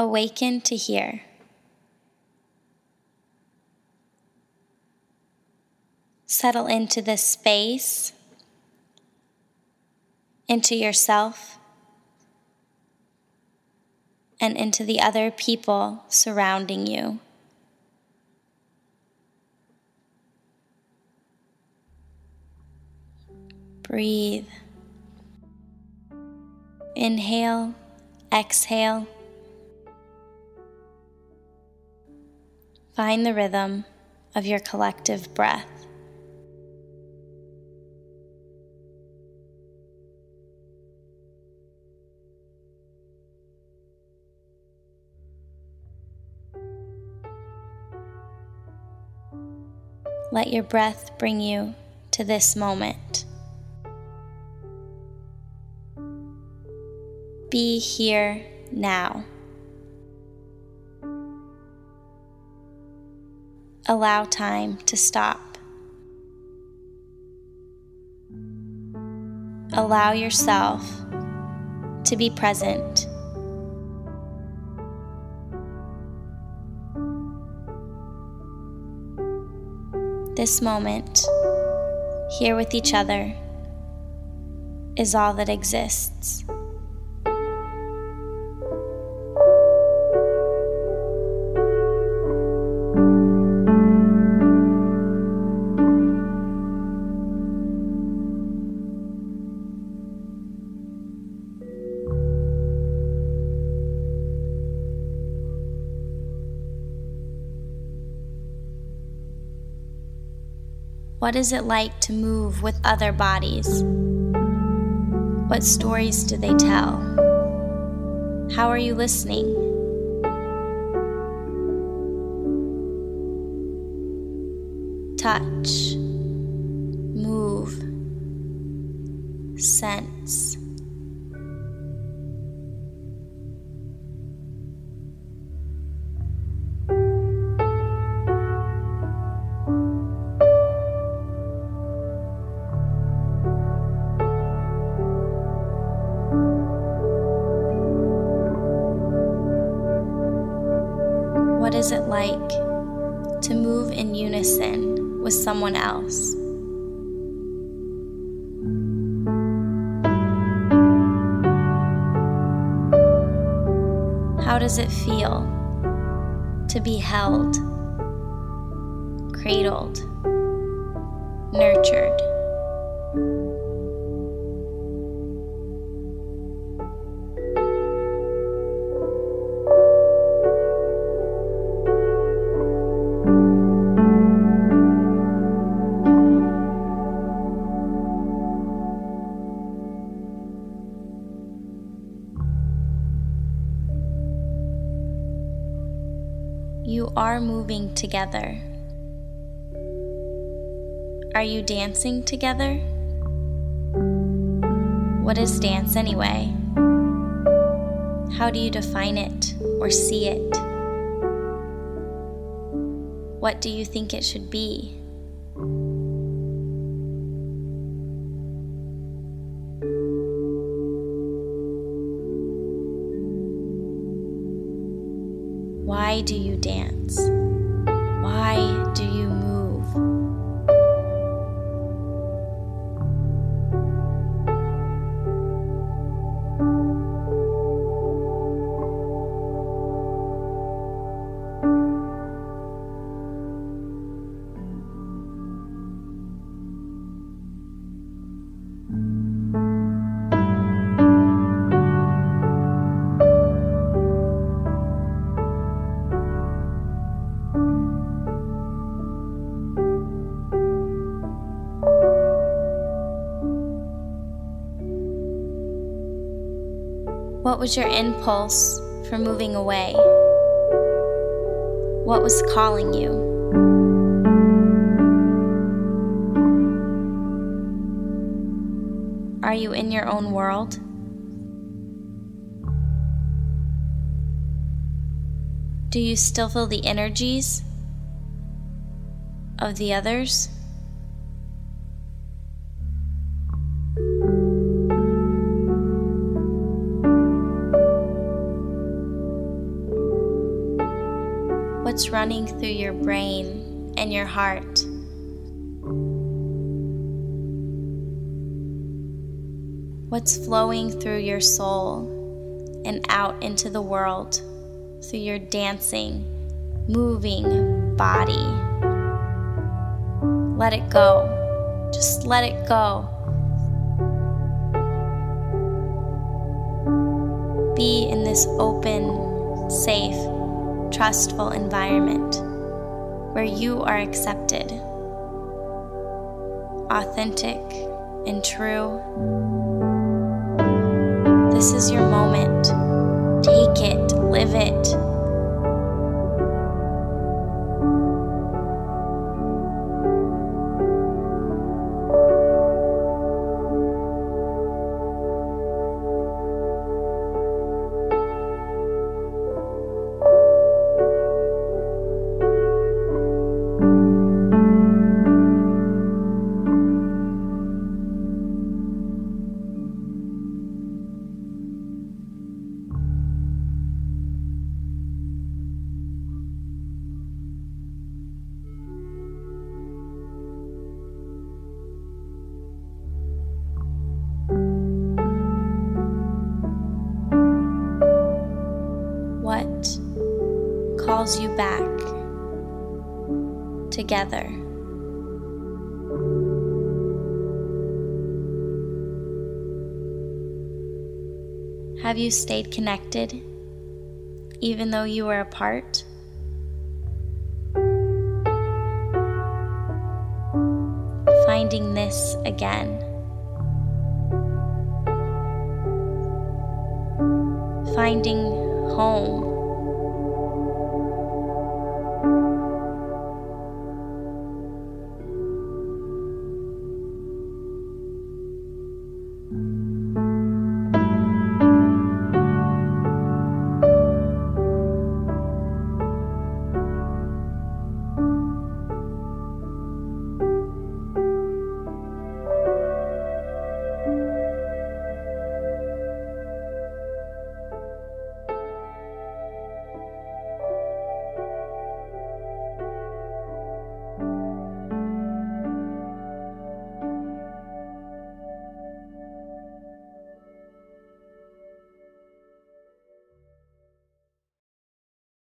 Awaken to hear. Settle into this space, into yourself, and into the other people surrounding you. Breathe. Inhale, exhale. Find the rhythm of your collective breath. Let your breath bring you to this moment. Be here now. Allow time to stop. Allow yourself to be present. This moment, here with each other, is all that exists. What is it like to move with other bodies? What stories do they tell? How are you listening? Touch, is it like to move in unison with someone else? How does it feel to be held, cradled, nurtured? You are moving together. Are you dancing together? What is dance anyway? How do you define it or see it? What do you think it should be? Why do you dance? Why What was your impulse for moving away? What was calling you? Are you in your own world? Do you still feel the energies of the others? What's running through your brain and your heart? What's flowing through your soul and out into the world through your dancing, moving body? Let it go. Just let it go. Be in this open, safe, trustful environment where you are accepted, authentic, and true. This is your moment. Take it, live it. Calls you back together. Have you stayed connected even though you were apart? Finding this again. Finding home